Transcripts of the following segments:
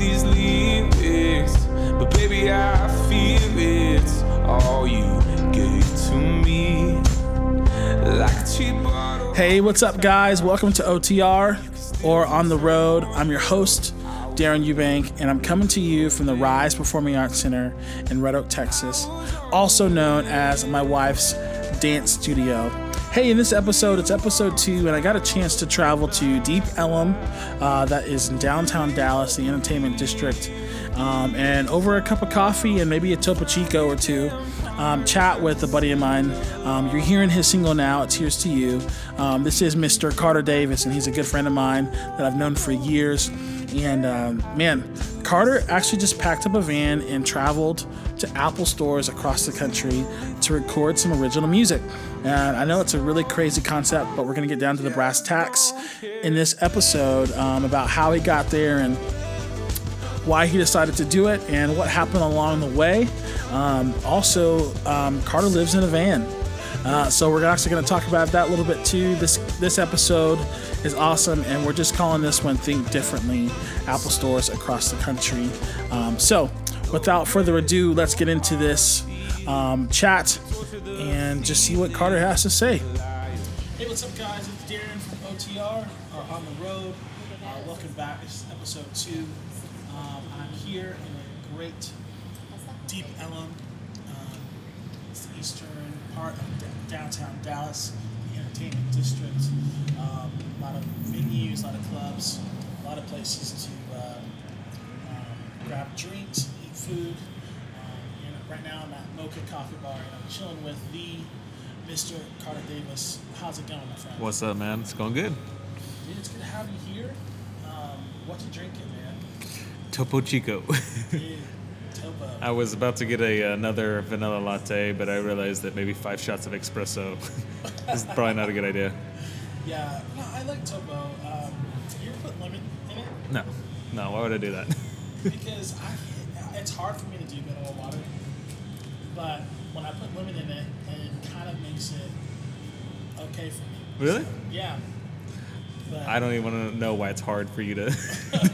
these lyrics, but baby, I feel all you gave to me. Like. Hey, what's up, guys? Welcome to OTR or On the Road. I'm your host, Darren Eubank, and I'm coming to you from the Rise Performing Arts Center in Red Oak, Texas, also known as my wife's dance studio. Hey, in this episode, it's episode two, and I got a chance to travel to Deep Ellum, uh, that is in downtown Dallas, the entertainment district, um, and over a cup of coffee and maybe a Topo Chico or two, um, chat with a buddy of mine. Um, you're hearing his single now, It's Here's to You. Um, this is Mr. Carter Davis, and he's a good friend of mine that I've known for years. And um, man, Carter actually just packed up a van and traveled to Apple stores across the country to record some original music. And I know it's a really crazy concept, but we're going to get down to the brass tacks in this episode um, about how he got there and why he decided to do it and what happened along the way. Um, also, um, Carter lives in a van. Uh, so we're actually going to talk about that a little bit too. This this episode is awesome, and we're just calling this one "Think Differently." Apple stores across the country. Um, so, without further ado, let's get into this um, chat and just see what Carter has to say. Hey, what's up, guys? It's Darren from OTR or on the road. Uh, welcome back. This is episode two. Um, I'm here in a great Deep Ellum. Um, it's the eastern part of d- downtown Dallas, the entertainment district. Um, a lot of venues, a lot of clubs, a lot of places to uh, um, grab drinks, eat food. Um, and right now I'm at Mocha Coffee Bar and I'm chilling with the Mr. Carter Davis. How's it going, my friend? What's up, man? It's going good. Dude, it's good to have you here. Um, what you drinking, man? Topo Chico. Dude. I was about to get a another vanilla latte, but I realized that maybe five shots of espresso is probably not a good idea. Yeah, no, I like Topo. Um, you ever put lemon in it? No, no. Why would I do that? Because I, it's hard for me to do mineral water, but when I put lemon in it, it kind of makes it okay for me. Really? Yeah. But I don't even want to know why it's hard for you to.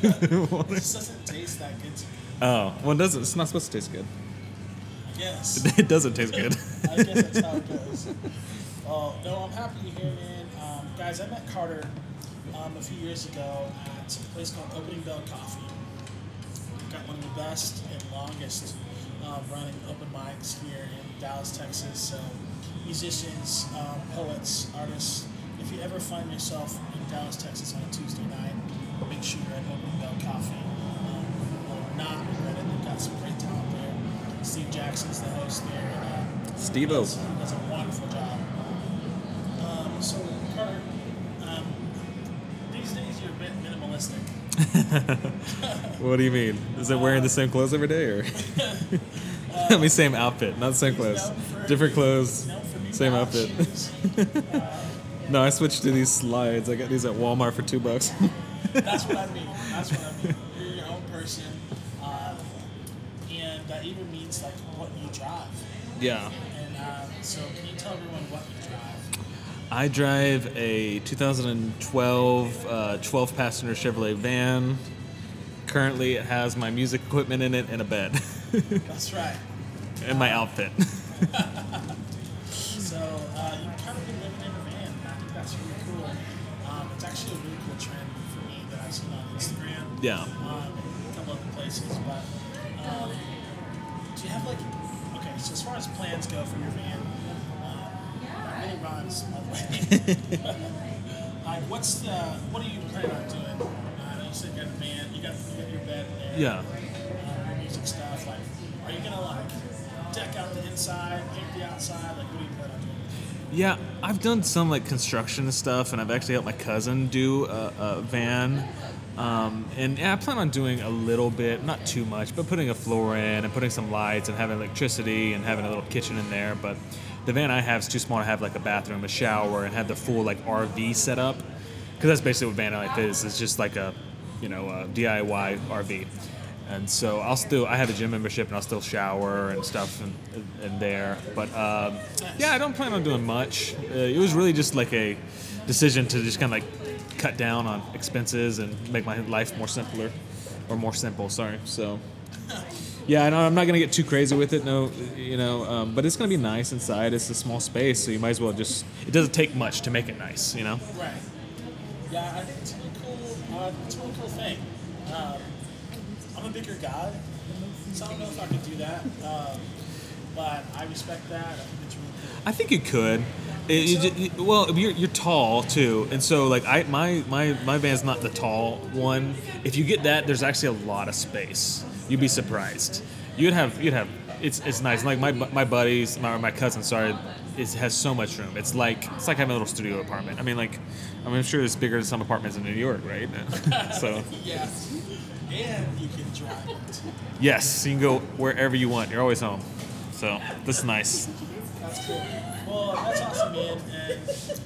It just doesn't taste that good to me. Oh, well, it doesn't. It's not supposed to taste good. Yes. It doesn't taste good. I guess that's how it goes. Oh, no, I'm happy you're here, man. Um, guys, I met Carter um, a few years ago at a place called Opening Bell Coffee. Got one of the best and longest um, running open mics here in Dallas, Texas. So, musicians, um, poets, artists, if you ever find yourself in Dallas, Texas on a Tuesday night, make sure you're at Opening Bell Coffee. Um, you will not regret it. They've got some great talent there. Steve Jackson's the host there. And, uh, Steve-O. does, does a wonderful job. Um, so, Carter, um, these days you're a bit minimalistic. what do you mean? Is it wearing the same clothes every day, or? I mean, same outfit, not same clothes. Different clothes, Known for new same outfit. shoes. No, I switched to these slides. I got these at Walmart for two bucks. That's what I mean. That's what I mean. You're your own person, means like what you drive. yeah. And um, so, can you tell everyone what you drive? I drive a 2012 uh, 12 passenger Chevrolet van. Currently, it has my music equipment in it and a bed, That's right. and my outfit. So uh, you've kind of been living in a van. I think that's really cool. Um, it's actually a really cool trend for me that I've seen on Instagram. Yeah. Um, a couple other places, but um, do you have like okay? So as far as plans go for your van, um, that really rhymes by the way. like, what's the what are you planning on doing? Uh, you said you got a van, you got you got your bed there. Yeah. Um, your music stuff. Like, are you gonna like deck out the inside, paint the outside? Like, what do you plan on doing? Yeah, I've done some like construction stuff, and I've actually helped my cousin do a, a van. Um, and yeah, I plan on doing a little bit, not too much, but putting a floor in and putting some lights and having electricity and having a little kitchen in there. But the van I have is too small to have like a bathroom, a shower, and have the full like RV setup. Because that's basically what van life is. It's just like a, you know, a DIY RV. And so I'll still I have a gym membership and I'll still shower and stuff and, in there. But um, yeah, I don't plan on doing much. Uh, it was really just like a decision to just kind of like cut down on expenses and make my life more simpler. or more simple. Sorry. So. Yeah, I know I'm not gonna get too crazy with it. No, you know, um, but it's gonna be nice inside. It's a small space, so you might as well just. It doesn't take much to make it nice, you know. Right. Yeah, I think it's a really cool. Uh, it's a really cool thing. Um, I'm a bigger guy, so I don't know if I could do that. Um, but I respect that. I think it's really cool. I think you could. It- you you- well, you're, you're tall too, and so like I my my my van's not the tall one. If you get that, there's actually a lot of space. You'd be surprised. You'd have you'd have it's it's nice. Like my my buddies, my my cousin, sorry, it has so much room. It's like it's like having a little studio apartment. I mean, like I mean, I'm sure it's bigger than some apartments in New York, right? so Yes. And you can drive it. yes, you can go wherever you want. You're always home. So that's nice. That's cool. That's awesome, man.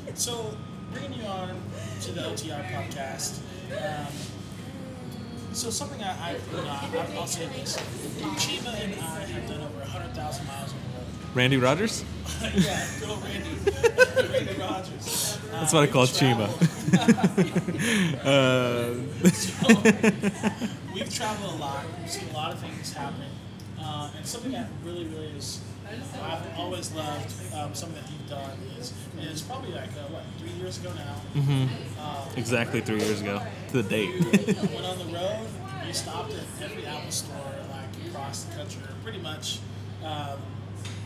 And so, bringing you on to the OTR podcast. Um, so something I, I you know, I, I'll say this: Chima and I have done over hundred thousand miles on the Randy Rogers. road. yeah, go Randy, Randy Rogers. Uh, That's what I we've call Chima. traveled- we've traveled a lot. We've seen a lot of things happen, uh, and something that really, really is I've always loved um, something that you've done is it's probably like uh, what three years ago now. Mm-hmm. Exactly three years ago to the date. You went on the road. You stopped at every Apple store like across the country, pretty much um,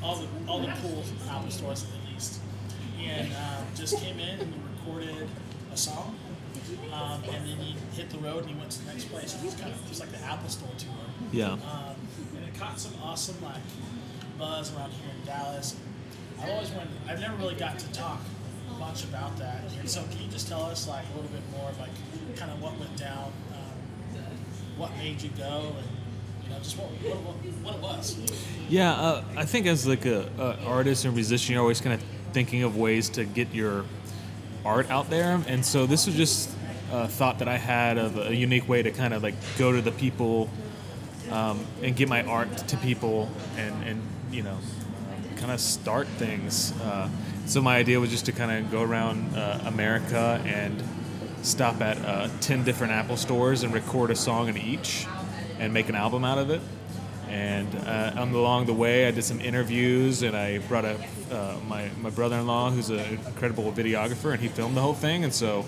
all the all the cool Apple stores at least, and um, just came in and recorded a song. Um, and then he hit the road and he went to the next place. It was kind of just like the Apple Store tour. Yeah. Um, and it caught some awesome like buzz around here in Dallas. I've always wanted. I've never really got to talk much about that. And so, can you just tell us like a little bit more of like kind of what went down, um, what made you go, and you know just what what, what, what it was? Yeah, uh, I think as like a, a artist and musician, you're always kind of thinking of ways to get your art out there, and so this was just a thought that I had of a unique way to kind of like go to the people um, and get my art to people, and and you know, kind of start things. Uh, so my idea was just to kind of go around uh, America and stop at uh, ten different Apple stores and record a song in each, and make an album out of it. And uh, along the way, I did some interviews, and I brought up uh, my my brother-in-law, who's an incredible videographer, and he filmed the whole thing. And so,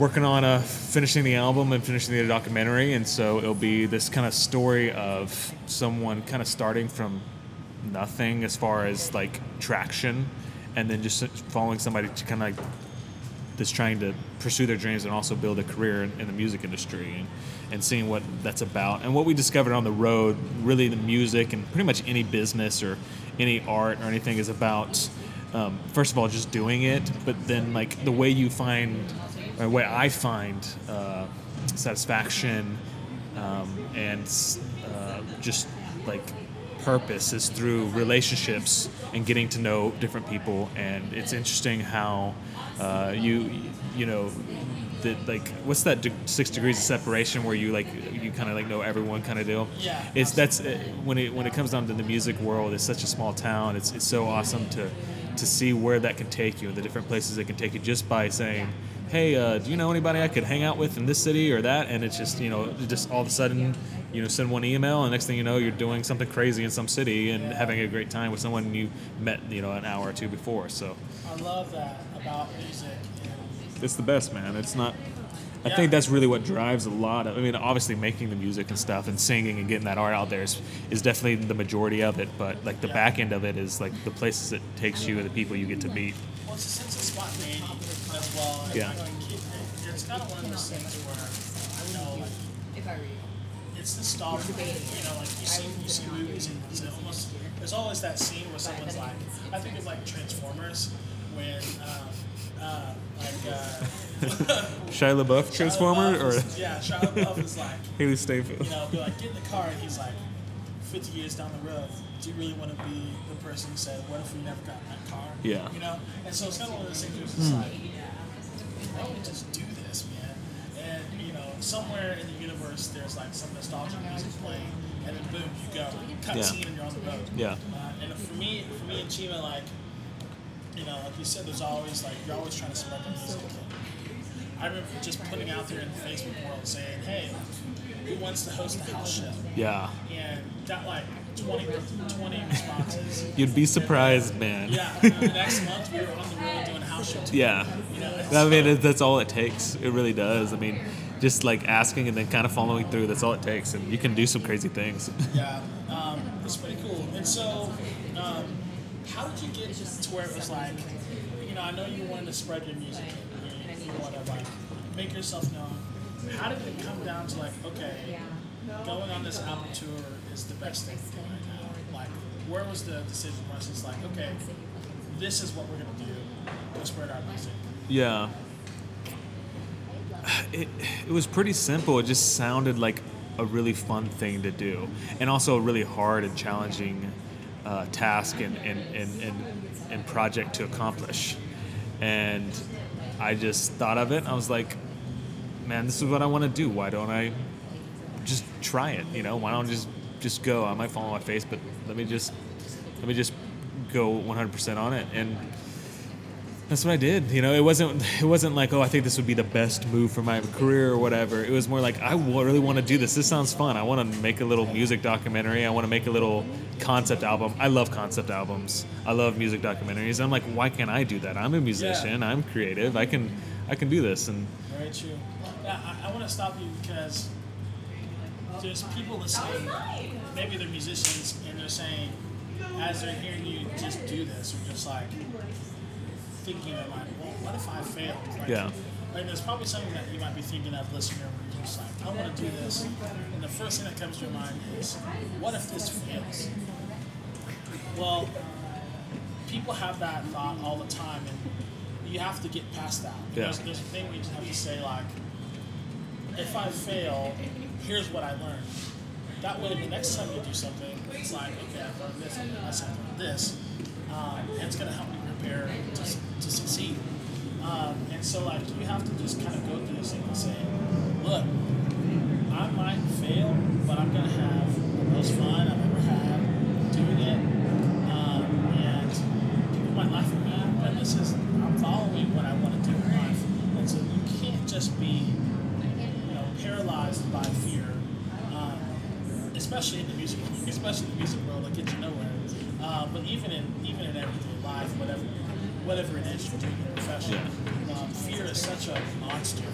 working on uh, finishing the album and finishing the documentary, and so it'll be this kind of story of someone kind of starting from nothing as far as like traction, and then just following somebody to kind of like that's trying to pursue their dreams and also build a career in, in the music industry and, and seeing what that's about. And what we discovered on the road really the music and pretty much any business or any art or anything is about um, first of all just doing it but then like the way you find the way i find uh, satisfaction um, and uh, just like purpose is through relationships and getting to know different people and it's interesting how uh, you you know that like what's that de- six degrees of separation where you like you kind of like know everyone kind of deal Yeah. it's that's uh, when it when it comes down to the music world it's such a small town it's, it's so awesome to to see where that can take you and the different places it can take you just by saying hey uh, do you know anybody i could hang out with in this city or that and it's just you know just all of a sudden you know send one email and next thing you know you're doing something crazy in some city and having a great time with someone you met you know an hour or two before so I love that about music. It's the best man it's not I Yeah. think that's really what drives a lot of. I mean, obviously making the music and stuff and singing and getting that art out there is, is definitely the majority of it. But like the Yeah. back end of it is like the places it takes you and the people you get to meet. well, it's a sense of spontaneity as well. And Yeah. it- it's kind of one of those things where you know like If I read. it's nostalgic. You know, like you see you see movies and it's almost there's always that scene where someone's like I think of like Transformers when um, uh, like uh, Shia LaBeouf Shia Transformer LaBeouf or is- yeah, Shia LaBeouf is like Hailee Steinfeld? you know be like get in the car and he's like 50 years down the road. Do you really want to be the person who said, "What if we never got that car?" Yeah. You know, and so it's kind of one of those things where it's just like, why don't we just do this, man? And you know, somewhere in the universe, there's like some nostalgic music playing, and then boom, you go, cut Yeah. scene, and you're on the road. Yeah. Uh, and for me, for me and Chima, like, you know, like you said, there's always like you're always trying to spread the music. I remember just putting out there in the Facebook world saying, "Hey, who wants to host a house show?" Yeah. And got like 20, 20 responses. You'd be surprised, man. Yeah, and the next month we were on the road doing house show. Too. Yeah. You know, I mean, it, that's all it takes. It really does. I mean, just like asking and then kind of following through, that's all it takes. And you can do some crazy things. Yeah, um, it's pretty cool. And so, um, how did you get to where it was like, you know, I know you wanted to spread your music, you, you want to like make yourself known. How did it come down to like, okay, going on this album tour is the best thing where was the decision process? Like, okay, this is what we're gonna do to spread our music. Yeah. It, it was pretty simple. It just sounded like a really fun thing to do, and also a really hard and challenging uh, task and, and, and, and, and project to accomplish. And I just thought of it. I was like, man, this is what I want to do. Why don't I just try it? You know, why don't I just just go? I might fall on my face, but let me just let me just go 100% on it and that's what I did. You know, it wasn't it wasn't like oh I think this would be the best move for my career or whatever. It was more like I really want to do this. This sounds fun. I want to make a little music documentary. I want to make a little concept album. I love concept albums. I love music documentaries. I'm like, why can't I do that? I'm a musician. I'm creative. I can I can do this. And Very true. Now, I, I want to stop you because there's people listening, maybe they're musicians, and they're saying, as they're hearing you just do this, or just like thinking in mind, well, what if I failed? Like, Yeah. Like, there's probably something that you might be thinking of listening, where you're just like, I want to do this. And the first thing that comes to your mind is, what if this fails? Well, people have that thought all the time, and you have to get past that. Yeah. There's, there's a thing we just have to say, like, if I fail, here's what I learned. That way, the next time you do something, it's like, okay, I've learned this, I've learned this, I've learned this, um, and it's going to help me prepare to, to succeed. Um, and so, like, you have to just kind of go through this thing and say, look, I might fail, but I'm going to have the most fun I've ever had doing it. Um, and people might laugh at me, but this is, I'm following what I want to do in life. And so you can't just be, you know, paralyzed by fear, um, especially in the music, especially in the music world, that gets you nowhere. Uh, but even in even in everyday life, whatever whatever it is you're doing profession, um, fear is such a monster.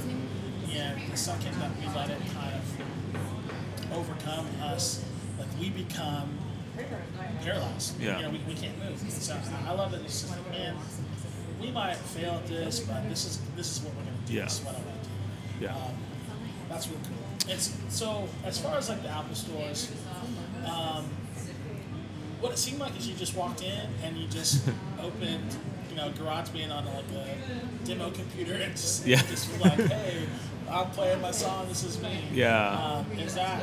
And the second that we let it kind of overcome us, like we become paralyzed. Yeah. You know, we, we can't move. So I- I love it. it's just like, man, we might fail at this, but this is this is what we're gonna do. Yeah. This is what I want to do. yeah. Um, that's really cool. It's so as far as like the Apple stores, um, what it seemed like is you just walked in and you just opened, you know, GarageBand on like a demo computer and just, Yeah. just like, hey, I'm playing my song. This is me. Yeah. Um, is that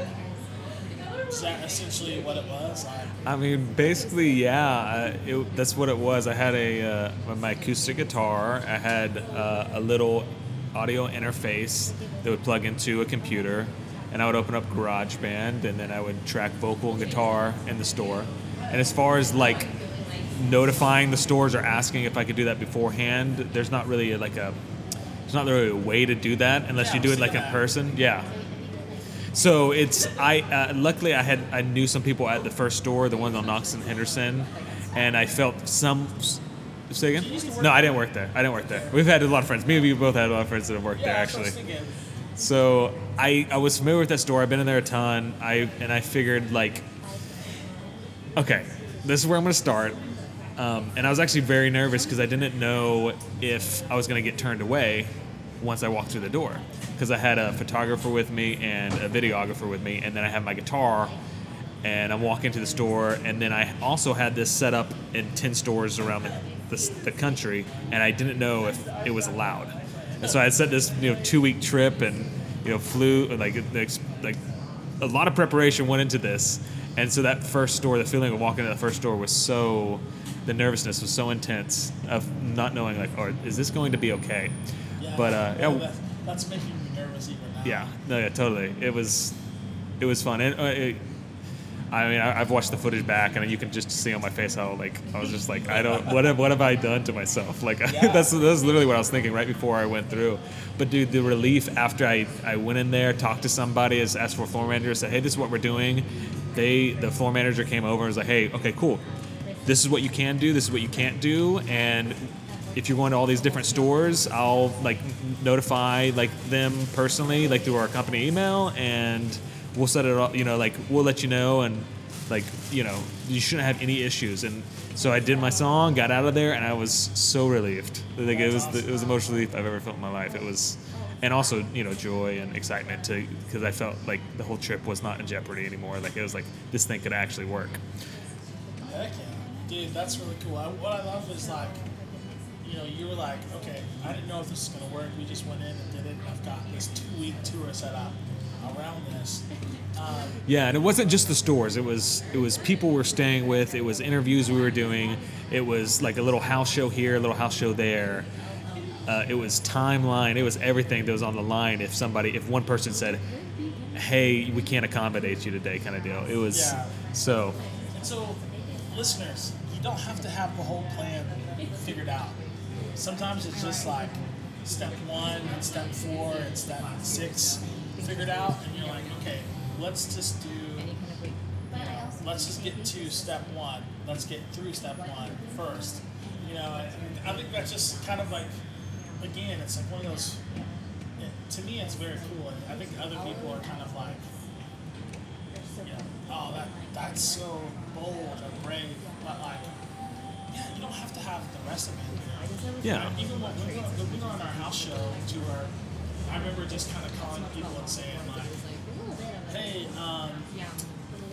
is that essentially what it was? Like, I mean, basically, yeah. It, that's what it was. I had a uh, my acoustic guitar. I had uh, a little audio interface that would plug into a computer, and I would open up GarageBand, and then I would track vocal and guitar in the store. And as far as like notifying the stores or asking if I could do that beforehand, there's not really like a there's not really a way to do that unless Yeah, you do it like in person. Yeah. So it's I uh, luckily I had I knew some people at the first store, the one on Knox and Henderson, and I felt some. Say again? you used to work No, I didn't work there. I didn't work there. We've had a lot of friends. Me and you both had a lot of friends that have worked yeah, there that's what I actually. So I, I was familiar with that store. I've been in there a ton. I and I figured like, okay, this is where I'm going to start. Um, and I was actually very nervous because I didn't know if I was going to get turned away once I walked through the door because I had a photographer with me and a videographer with me, and then I had my guitar. And I'm walking to the store, and then I also had this set up in ten stores around the, the, the country, and I didn't know if it was allowed. And so I had set this you know two week trip, and you know flew like like a lot of preparation went into this, and so that first store, the feeling of walking into the first store was so, the nervousness was so intense of not knowing like, or is this going to be okay? Yeah, But uh, yeah, that, that's making me nervous even now. yeah, no, yeah, totally. It was, it was fun, and uh, it, I mean, I, I've watched the footage back, and you can just see on my face how like I was just like, I don't, what have, what have I done to myself? Like that's that's literally what I was thinking right before I went through. But dude, the relief after I, I went in there, talked to somebody, as asked for floor manager, said, hey, this is what we're doing. They the floor manager came over and was like, hey, okay, cool. This is what you can do. This is what you can't do, and if you're going to all these different stores, I'll like notify like them personally, like through our company email, and we'll set it up. You know, like we'll let you know, and like you know, you shouldn't have any issues. And so I did my song, got out of there, and I was so relieved. Like it was the, it was the most relief I've ever felt in my life. It was, and also you know joy and excitement to because I felt like the whole trip was not in jeopardy anymore. Like it was like this thing could actually work. Dude, that's really cool. I, what I love is like, you know, you were like, okay, I didn't know if this was going to work. We just went in and did it. And I've got this two week tour set up around this. Um, Yeah, and it wasn't just the stores. It was it was people we were staying with. It was interviews we were doing. It was like a little house show here, a little house show there. Uh, it was timeline. It was everything that was on the line. If somebody, if one person said, "Hey, we can't accommodate you today," kind of deal. It was Yeah. so. and so, listeners, don't have to have the whole plan figured out. Sometimes it's just like step one and step four and step six figured out, and you're like, okay, let's just do let's just get to step one. Let's get through step one first. You know, I think that's just kind of like, again, it's like one of those. It, to me, it's very cool, and I think other people are kind of like, oh, that that's so bold or brave, but like, don't have to have the rest of it. You? Yeah. Even when we went, when we went on our house show tour, I remember just kind of calling people and saying like, hey, um,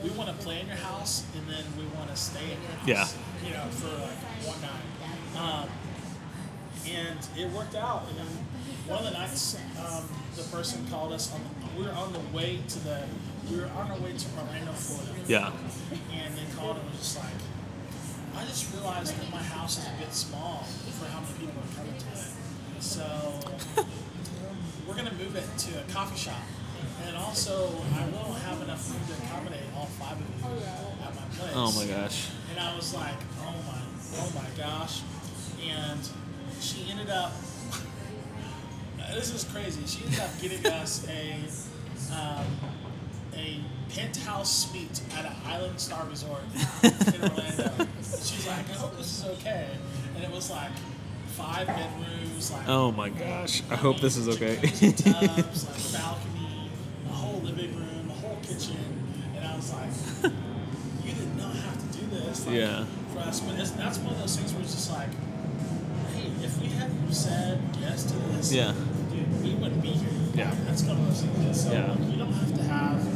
we want to play in your house and then we want to stay in your house. Yeah. You know, for like one night. Um, and it worked out. And then one of the nights, um, the person called us. On the, we were on the way to the. We were on our way to Orlando, Florida. Yeah. And they called and was just like, I just realized that my house is a bit small for how many people are coming to it. So we're gonna move it to a coffee shop. And also, I won't have enough room to accommodate all five of you at my place. Oh my gosh. And I was like, oh my, oh my gosh. And she ended up, this is crazy. She ended up getting us a, um, a penthouse suite at an Island Star Resort in Orlando. She's like, I hope this is okay. And it was like five bedrooms, like Oh my gosh. I hope this is okay. tubs, like a balcony, a whole living room, a whole kitchen, and I was like, "You did not have to do this." Like, Yeah. For us, but it's, that's one of those things where it's just like, "Hey, if we hadn't said yes to this, Yeah. dude, we wouldn't be here." Yeah. That's kind of those things. So Yeah. like, you don't have to have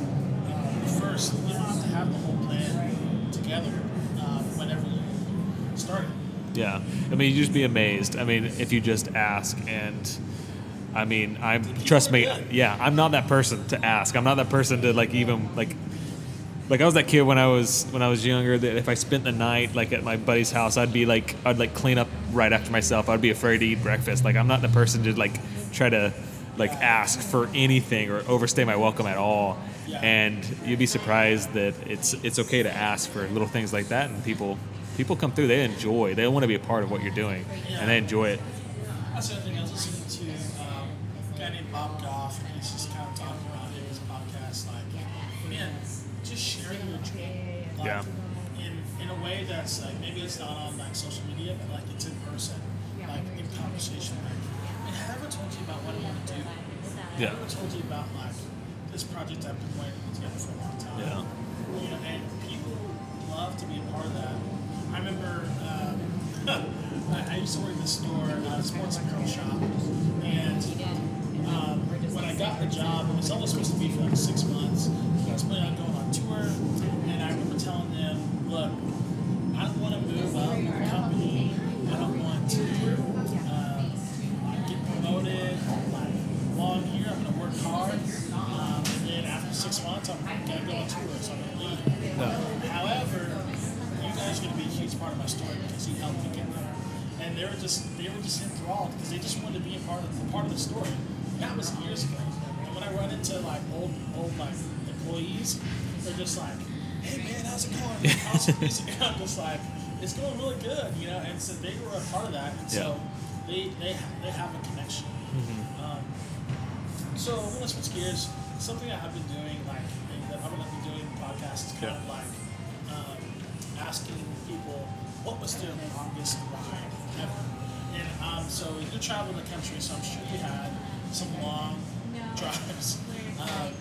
first. You don't have to have the whole plan together uh, whenever you start it. Yeah, I mean, you just be amazed. I mean, if you just ask, and I mean, I'm trust me. Yeah, I'm not that person to ask. I'm not that person to like even like. Like I was that kid when I was when I was younger. That if I spent the night like at my buddy's house, I'd be like I'd like clean up right after myself. I'd be afraid to eat breakfast. Like I'm not the person to like try to like ask for anything or overstay my welcome at all. And you'd be surprised that it's it's okay to ask for little things like that, and people people come through. They enjoy. They want to be a part of what you're doing, and they enjoy it. That's the other thing. I was listening to um, a guy named Bob Goff, and he's just kind of talking about in his podcast, like, man, just sharing your dream, like, Yeah. in in a way that's like maybe it's not on like social media, but like it's in person, like in conversation. Like, man, have I ever told you about what I want to do? Yeah. I told you about like this project I've been waiting together for a long time? Yeah. You know, and people love to be a part of that. I remember um, I, I used to work in the store, uh, sports apparel shop, and um, when I got the job, it was only supposed to be for like six months. I was planning on going on tour, and I remember telling them, "Look, the story. That was years ago. And when I run into like old old like employees, they're just like, "Hey man, how's it going? How's the music?" And I'm just like, "It's going really good," you know. And so they were a part of that, and so they they they have a connection. Um, so I'm gonna switch gears. Something that I've been doing, like that I'm gonna be doing podcasts, is kind Yeah. of like um, asking people what was their longest ride ever. And um, so you traveled the country, so I'm sure you had some long drives. Um,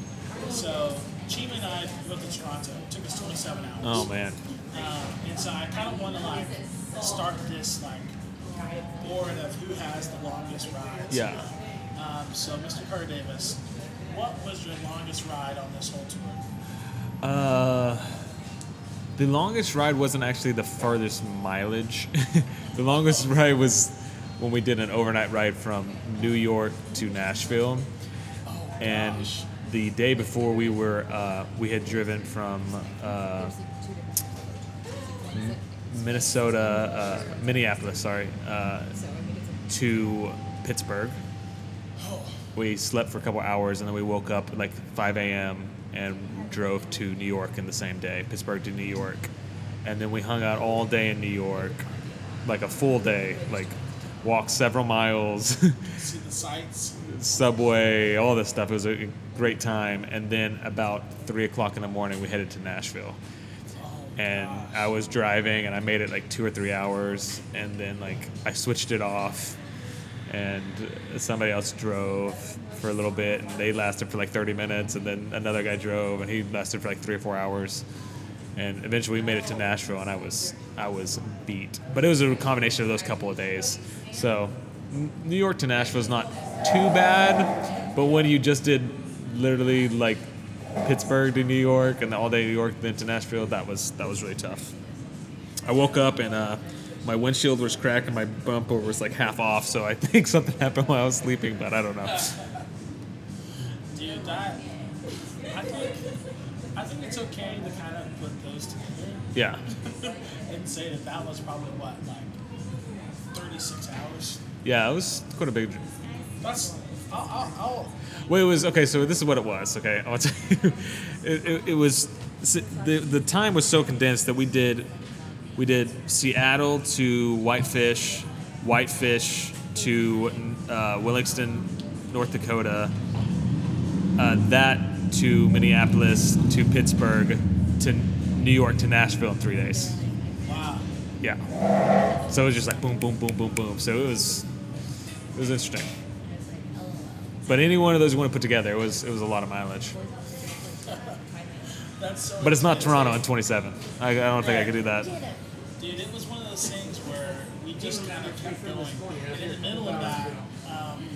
so Chima and I went to Toronto. It took us 27 hours. Oh man. Um, and so I kind of want to like start this like board of who has the longest rides. Yeah. Um, so Mr. Carter Davis, what was your longest ride on this whole tour? Uh, the longest ride wasn't actually the farthest mileage. the longest ride was when we did an overnight ride from New York to Nashville, and gosh. the day before we were uh, we had driven from uh, Minnesota, uh, Minneapolis, sorry, uh, to Pittsburgh. We slept for a couple hours and then we woke up at like 5 a.m. and drove to New York in the same day, Pittsburgh to New York. And then we hung out all day in New York, like a full day, like walked several miles, See the sights. subway, all this stuff. It was a great time. And then about 3 o'clock in the morning, we headed to Nashville. Oh, and I was driving and I made it like two or three hours. And then, like, I switched it off and somebody else drove for a little bit and they lasted for like 30 minutes and then another guy drove and he lasted for like three or four hours and eventually we made it to nashville and i was i was beat but it was a combination of those couple of days so new york to nashville is not too bad but when you just did literally like pittsburgh to new york and all day new york then to nashville that was that was really tough I woke up and uh, my windshield was cracked and my bumper was like half off. So I think something happened while I was sleeping, but I don't know. That I think I think it's okay to kind of put those together Yeah, and say that that was probably what like 36 hours. yeah, it was quite a big. That's I'll, I'll, it was okay. So this is what it was. Okay, I'll tell you. It, it, it was the the time was so condensed that we did we did Seattle to Whitefish, Whitefish to uh, Williston, North Dakota. Uh, that to Minneapolis to Pittsburgh to New York to Nashville in three days. wow. Yeah. So it was just like boom, boom, boom, boom, boom. So it was it was interesting. But any one of those you want to put together, it was it was a lot of mileage. So But it's not. Toronto in 27. I, I don't think I could do that. Dude, it was one of those things where we just kind of kept going. And in the middle of that, um,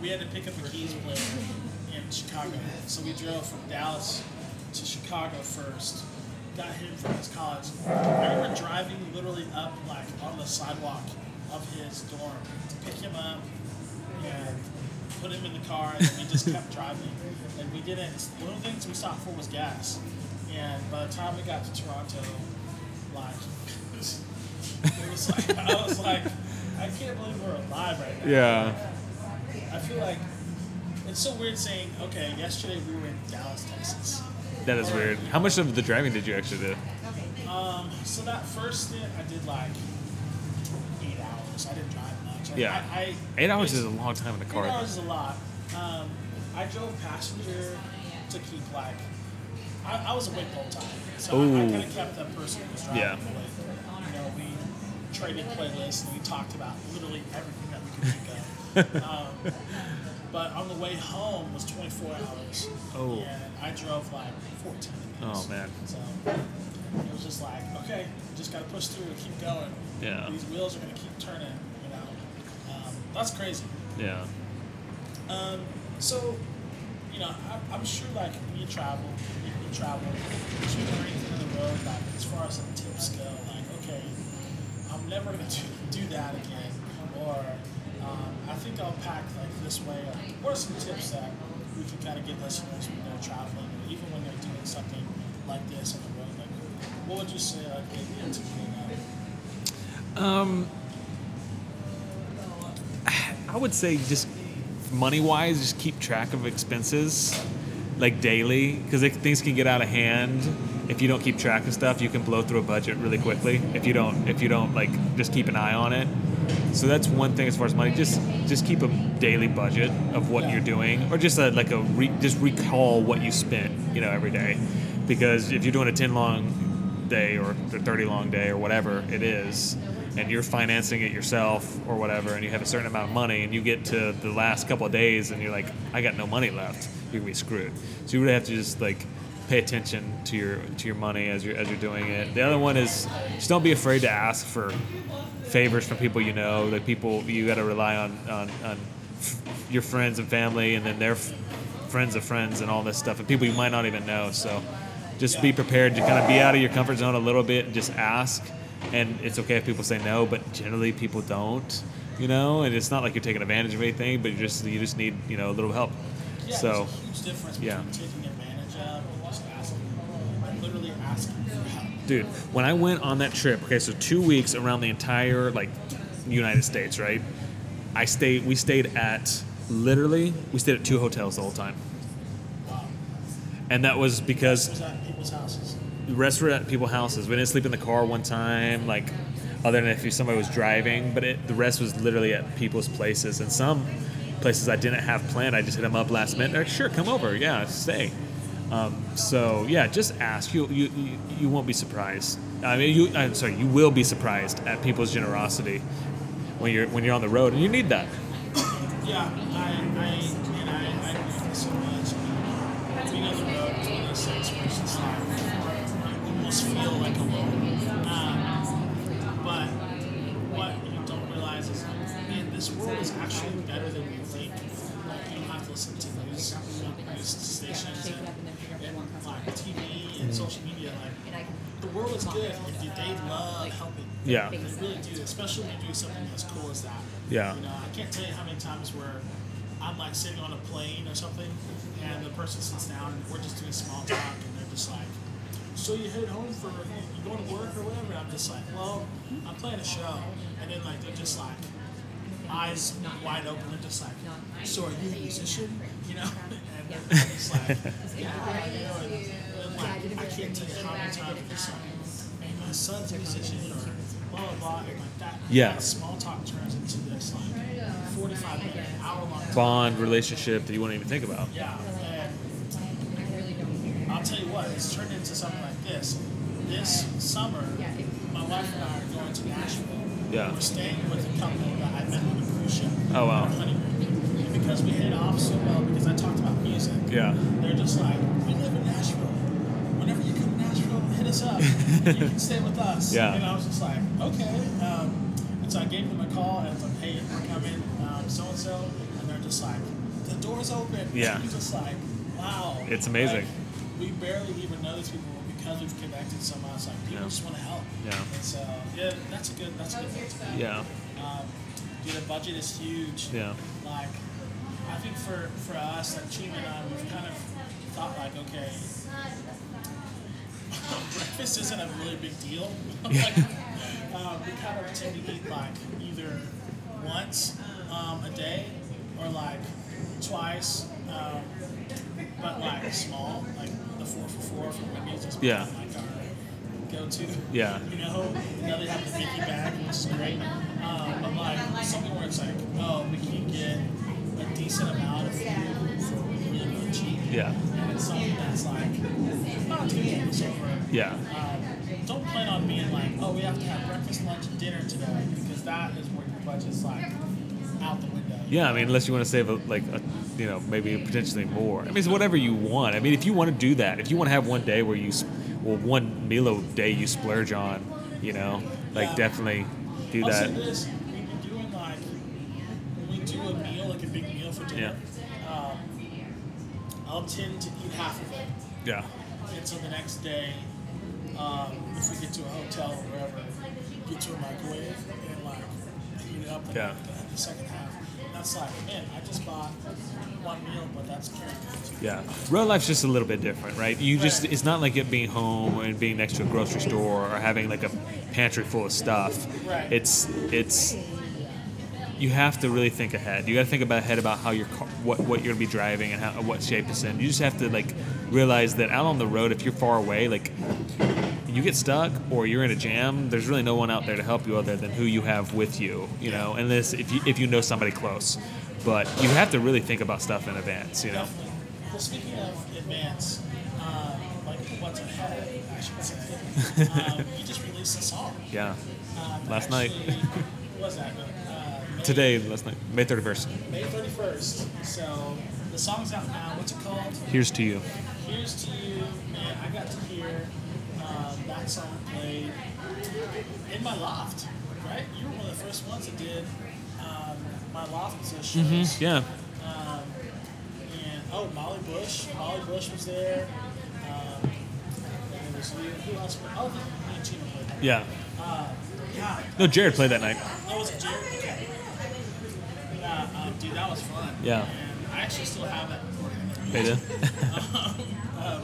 we had to pick up a keys player in Chicago. So we drove from Dallas to Chicago first. Got him from his college. I remember driving literally up like on the sidewalk of his dorm to pick him up and put him in the car, and we just kept driving. And we didn't. One of the things we stopped for was gas. And by the time we got to Toronto, like it was like I was like, I can't believe we're alive right now. Yeah. I feel like it's so weird saying, okay, yesterday we were in Dallas, Texas. That is weird. How much of the driving did you actually do? Um, so that first stint, I did like eight hours. I didn't drive much. I, Yeah. I, I, Eight hours is a long time in the Eight car. hours is a lot. Um, I drove passenger to keep like. I, I was awake the whole time, so I, I Ooh. kind of kept that person who was driving Yeah. awake. You know, we traded playlists and we talked about literally everything that we could think of. Um, but on the way home was 24 hours. Oh. And I drove like 14 minutes. Oh, man. So it was just like, okay, just got to push through and keep going. Yeah. These wheels are going to keep turning. You know, um, that's crazy. Yeah. Um, so, you know, I, I'm sure like when you travel, you, you travel, is there anything the road like as far as the tips go, like okay, I'm never gonna do, do that again, or I think I'll pack like this way, or what are some tips that we can kind of give listeners when they're traveling, or even when they're doing something like this on the road? Like, what would you say like maybe for that? Um, I would say just money wise, just keep track of expenses like daily because things can get out of hand if you don't keep track of stuff, you can blow through a budget really quickly. If you don't, if you don't like just keep an eye on it. So that's one thing as far as money. Just just keep a daily budget of what you're doing, or just a, like a re, just recall what you spent, you know, every day. Because if you're doing a ten long day or a thirty long day or whatever it is, and you're financing it yourself or whatever, and you have a certain amount of money, and you get to the last couple of days, and you're like, I got no money left, you're gonna be screwed. So you really have to just like pay attention to your to your money as you're as you're doing it. The other one is just don't be afraid to ask for favors from people you know, like people you got to rely on on, on f- your friends and family, and then their f- friends of friends and all this stuff, and people you might not even know. So just be prepared to kind of be out of your comfort zone a little bit and just ask. And it's okay if people say no, but generally people don't. You know, and it's not like you're taking advantage of anything, but you just you just need you know a little help. Yeah, so there's a huge difference between yeah. taking dude when i went on that trip okay so two weeks around the entire like united states right? I stayed we stayed at literally we stayed at two hotels the whole time. And that was because Was at people's houses. the rest were at people's houses. We didn't sleep in the car one time like other than if somebody was driving but it, the rest was literally at people's places. And some places i didn't have planned i just hit them up last minute They're like sure come over. Yeah stay um, so yeah, just ask. You, you you won't be surprised. I mean, you. I'm sorry. You will be surprised at people's generosity when you're when you're on the road, and you need that. Yeah, I, I, and I, I with you so much. Being on the road one of almost feel like alone. Um, but what you don't realize is, man, this world is actually better than you think. Like, you don't have to listen to news, news stations and, and like TV and social media. Like, the world is good, and they love helping. Yeah. They really do, especially when you do something as cool as that. Yeah. You know, I can't tell you how many times where I'm like sitting on a plane or something, and the person sits down and we're just doing small talk, and they're just like, "So you head home for you going to work or whatever?" And I'm just like, "Well, I'm playing a show," and then like they're just like eyes wide open. They're just like, "So are you a musician?" You know, and they're like, "Yeah." You know, and, and like I can't tell you how many times I'm just my son's a musician," or blah blah blah, and like that. Yeah. that small talk turns into this like 45 minute, hour long Bond relationship that you wouldn't even think about. Yeah, and I'll tell you what, it's turned into something like this. This summer, my wife and I are going to Nashville. Yeah. We're staying with a couple that I met on a cruise ship. Oh, wow. Because we hit it off so well, because I talked about music, Yeah. they're just like, we live in Nashville. Whenever you come to Nashville, hit us up. you can stay with us. Yeah. And I was just like, okay. Um, and so I gave them a call and I was like, hey, we're coming, um, so and so. And they're just like, the door's open. Yeah. I'm just like, wow. It's amazing. Like, we barely even know these people but because we've connected so much. Like people Yeah. just want to help. Yeah. And so yeah, that's a good that's a good thing to do. Yeah. Um, dude, the budget is huge. Yeah. Like, I think for for us, like Chima and I, we've kind of thought like, okay, breakfast isn't a really big deal. like, um, we kind of tend to eat like either once um, a day or like twice, um, but like small, like the four for four from Wendy's is Yeah. like our go-to. Yeah. You know, know they have the Biggie bag, which is great. Um, but like something where it's like, oh, we can get a decent amount of food for really, really cheap. Yeah. And it's something that's like not too over. Yeah. Um, don't plan on being like, oh, we have to have breakfast, lunch, and dinner today, because that is where your budget's like out the window. Yeah, I mean, unless you want to save a, like a, you know, maybe potentially more. I mean, it's whatever you want. I mean, if you want to do that, if you want to have one day where you, well, one meal a day you splurge on, you know, like Yeah. definitely do I'll that. this: we've been doing like do a meal, like a big meal for dinner. Um, I'll tend to eat half of it, Yeah. and so the next day, um, if we get to a hotel or wherever, get to a microwave and like heat it up and Yeah. the, the second half. That's like, man, I just bought one meal, but that's carrying. Yeah, road life's just a little bit different, right? You just it's not like it being home and being next to a grocery store or having like a pantry full of stuff. Right. It's it's you have to really think ahead. You got to think about ahead about how your car, what what you're gonna be driving and how, what shape it's in. You just have to like realize that out on the road, if you're far away, like you get stuck or you're in a jam, there's really no one out there to help you other than who you have with you, you know. And this, if you if you know somebody close, but you have to really think about stuff in advance, you know. Definitely. Well, speaking of advance, um, like what's ahead, I should say, um, you just released a song. Yeah. Um, Last night. actually, what was that? Uh, Today, last night, May 31st. May 31st. So the song's out now. What's it called? Here's to you. Here's to you, and I got to hear um, that song played in my loft. Right? You were one of the first ones that did um, my loft shows. Yeah. Um, and oh, Molly Bush. Molly Bush was there. Um, and it was you. Who else? Oh, me Gina played that. Yeah. Yeah. No, Jared played that night. Oh, was it Jared? Okay. Um, dude, that was fun. Yeah. And I actually still have that recording. They did. um,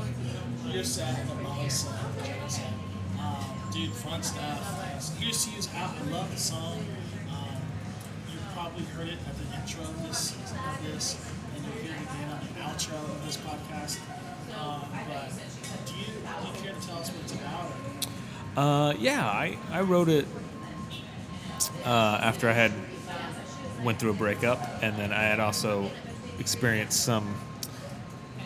your set and the Molly set, Jared set. Um, dude, fun stuff. Here's to You's out. I love the song. Um, you probably heard it at the intro of this, of this and you'll hear it again on the outro of this podcast. Um, but do you, do you care to tell us what it's about? Uh, yeah, I, I wrote it uh, after I had went through a breakup, and then I had also experienced some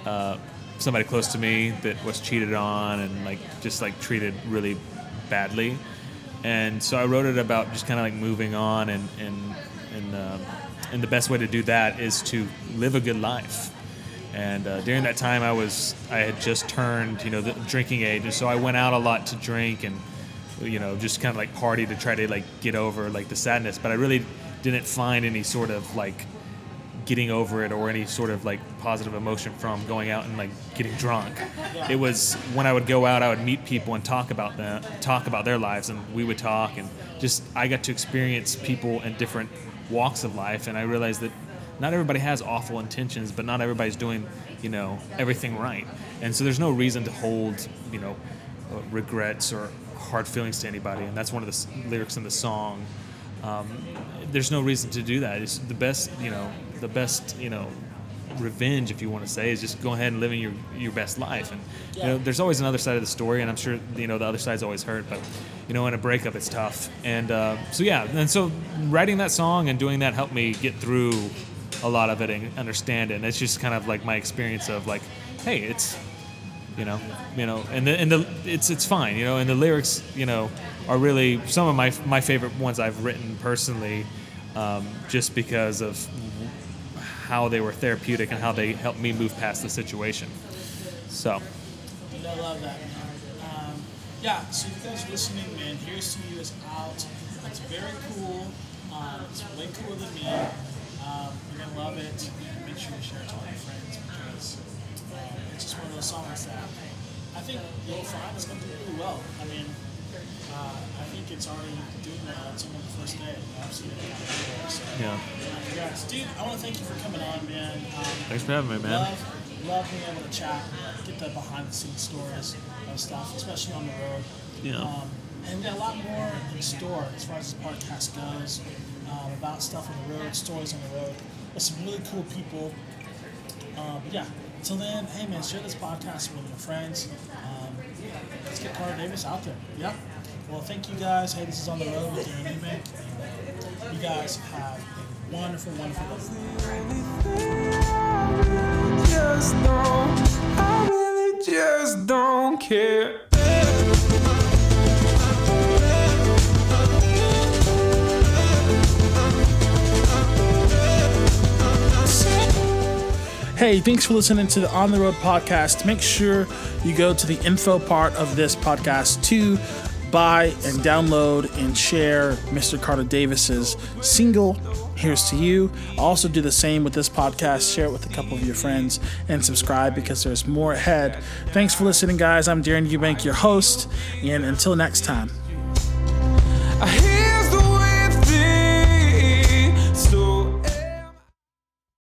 uh, somebody close to me that was cheated on and like just like treated really badly, and so I wrote it about just kind of like moving on and and and um and the best way to do that is to live a good life. And uh, during that time, I was I had just turned you know the drinking age, and so I went out a lot to drink and you know just kind of like party to try to like get over like the sadness. But I really didn't find any sort of like getting over it or any sort of like positive emotion from going out and like getting drunk. It was when I would go out, I would meet people and talk about them, talk about their lives, and we would talk and just I got to experience people in different walks of life, and I realized that not everybody has awful intentions, but not everybody's doing you know everything right, and so there's no reason to hold you know uh, regrets or hard feelings to anybody, and that's one of the lyrics in the song um, there's no reason to do that. It's the best, you know, the best, you know, revenge, if you want to say, is just go ahead and living your your best life. And you know, there's always another side of the story, and I'm sure you know the other side's always hurt, but you know, in a breakup, it's tough. And uh, so yeah, and so writing that song and doing that helped me get through a lot of it and understand it. And it's just kind of like my experience of like, hey, it's you know, you know, and the and the it's it's fine, you know, and the lyrics, you know, are really some of my my favorite ones I've written personally, um, just because of how they were therapeutic and how they helped me move past the situation. So, I love that. Um, yeah, so you guys listening, man, Here's to You is out. It's very cool. Um, it's way cooler than me. Um, you're going to love it. Make sure you share it to all your friends because um, it's just one of those songs that I think you'll find is going to do really well. I mean, uh, I think it's already doing well. It's only the first day. It. So, yeah. congrats. Dude, I want to thank you for coming on, man. Um, Thanks for having me, man. Love, love being able to chat, get the behind the scenes stories of stuff, especially on the road. Yeah. Um, and we got a lot more in store as far as this podcast goes um, about stuff on the road, stories on the road, with some really cool people. Um, but yeah, until then, hey man, share this podcast with your friends. Um, let's get Carter Davis out there. Yeah. Well, thank you guys. Hey, this is on the road with Darren Eubank. You guys have a wonderful, wonderful day. just don't, I really just don't care. Hey, thanks for listening to the On the Road podcast. Make sure you go to the info part of this podcast to buy and download and share Mr. Carter Davis's single, Here's to You. Also, do the same with this podcast. Share it with a couple of your friends and subscribe because there's more ahead. Thanks for listening, guys. I'm Darren Eubank, your host, and until next time.